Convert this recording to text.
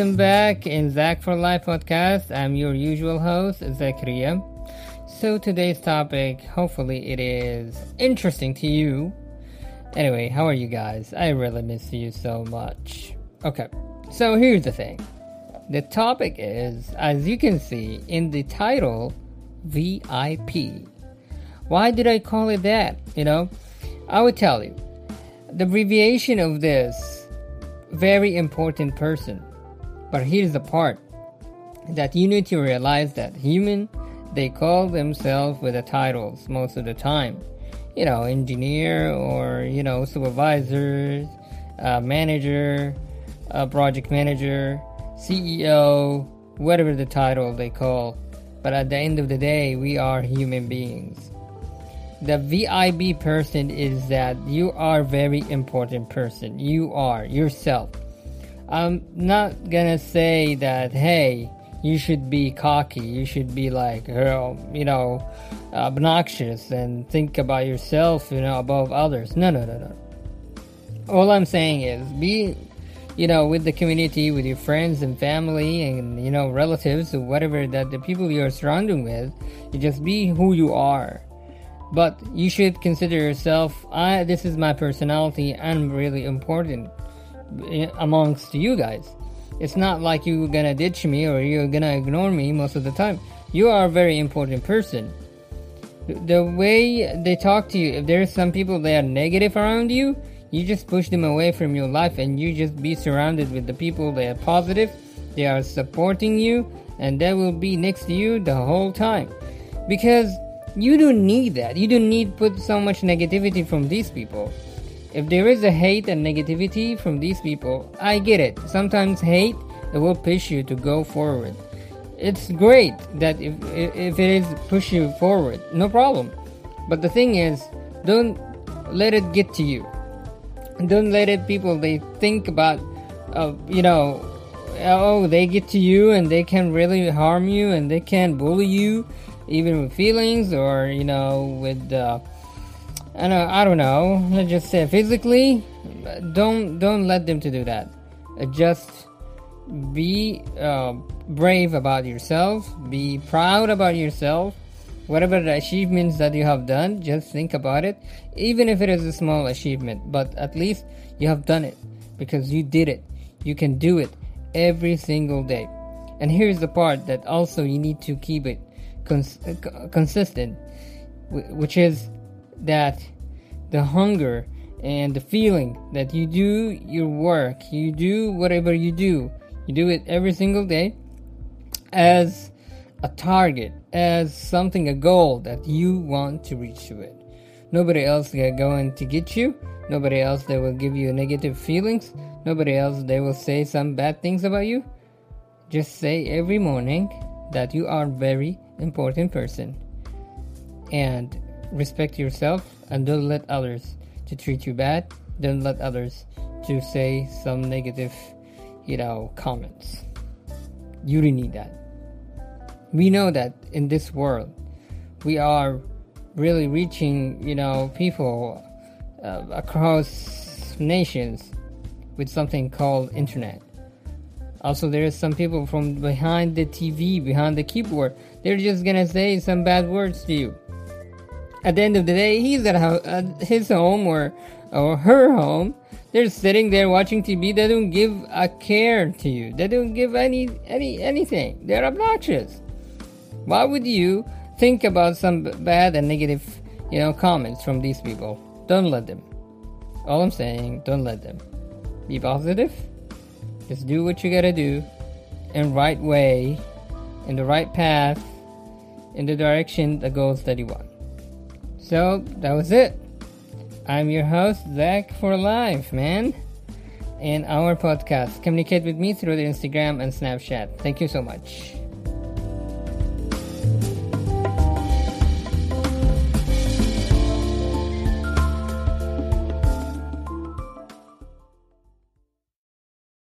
welcome back in Zak for Life podcast. I'm your usual host, Zachariah. So today's topic, hopefully it is interesting to you. Anyway, how are you guys? I really miss you so much. Okay, so here's the thing. The topic is, as you can see in the title, VIP. Why did I call it that? You know, I would tell you. The abbreviation of this very important person. But here's the part that you need to realize that human they call themselves with the titles most of the time. You know, engineer or you know supervisor, uh, manager, uh, project manager, CEO, whatever the title they call. But at the end of the day, we are human beings. The VIP person is that you are very important person. You are yourself. I'm not gonna say that, hey, you should be cocky, you should be like, you know, obnoxious and think about yourself, you know, above others. No, no, no, no. All I'm saying is be you know, with the community, with your friends and family and, you know, relatives or whatever that the people you're surrounding with, you just be who you are. But you should consider yourself, I, this is my personality, I'm really important amongst you guys. It's not like you're gonna ditch me or you're gonna ignore me most of the time. You are a very important person. The way they talk to you, if there's some people that are negative around you, you just push them away from your life and you just be surrounded with the people that are positive, they are supporting you, and they will be next to you the whole time. Because you don't need that. You don't need put so much negativity from these people. If there is a hate and negativity from these people, I get it. Sometimes hate it will push you to go forward. It's great that if if it is push you forward, no problem. But the thing is, don't let it get to you don't let it people they think about uh, you know oh they get to you and they can really harm you and they can bully you even with feelings or you know with uh, I don't, I don't know. Let's just say physically don't don't let them to do that. Uh, just be uh, brave about yourself. Be proud about yourself. Whatever the achievements that you have done, just think about it, even if it is a small achievement, but at least you have done it because you did it. You can do it every single day. And here's the part that also you need to keep it cons- consistent, which is that the hunger and the feeling that you do your work, you do whatever you do, you do it every single day as a target as something, a goal that you want to reach to it. Nobody else is going to get you. Nobody else that will give you negative feelings. Nobody else they will say some bad things about you. Just say every morning that you are a very important person and respect yourself and don't let others to treat you bad. Don't let others to say some negative, you know, comments. You don't need that we know that in this world we are really reaching you know people uh, across nations with something called internet also there is some people from behind the tv behind the keyboard they're just gonna say some bad words to you at the end of the day he's at his home or or her home they're sitting there watching tv they don't give a care to you they don't give any any anything they're obnoxious why would you think about some bad and negative, you know, comments from these people? Don't let them. All I'm saying, don't let them. Be positive. Just do what you gotta do in right way, in the right path, in the direction that goals that you want. So that was it. I'm your host, Zak for Life, man. In our podcast, communicate with me through the Instagram and Snapchat. Thank you so much.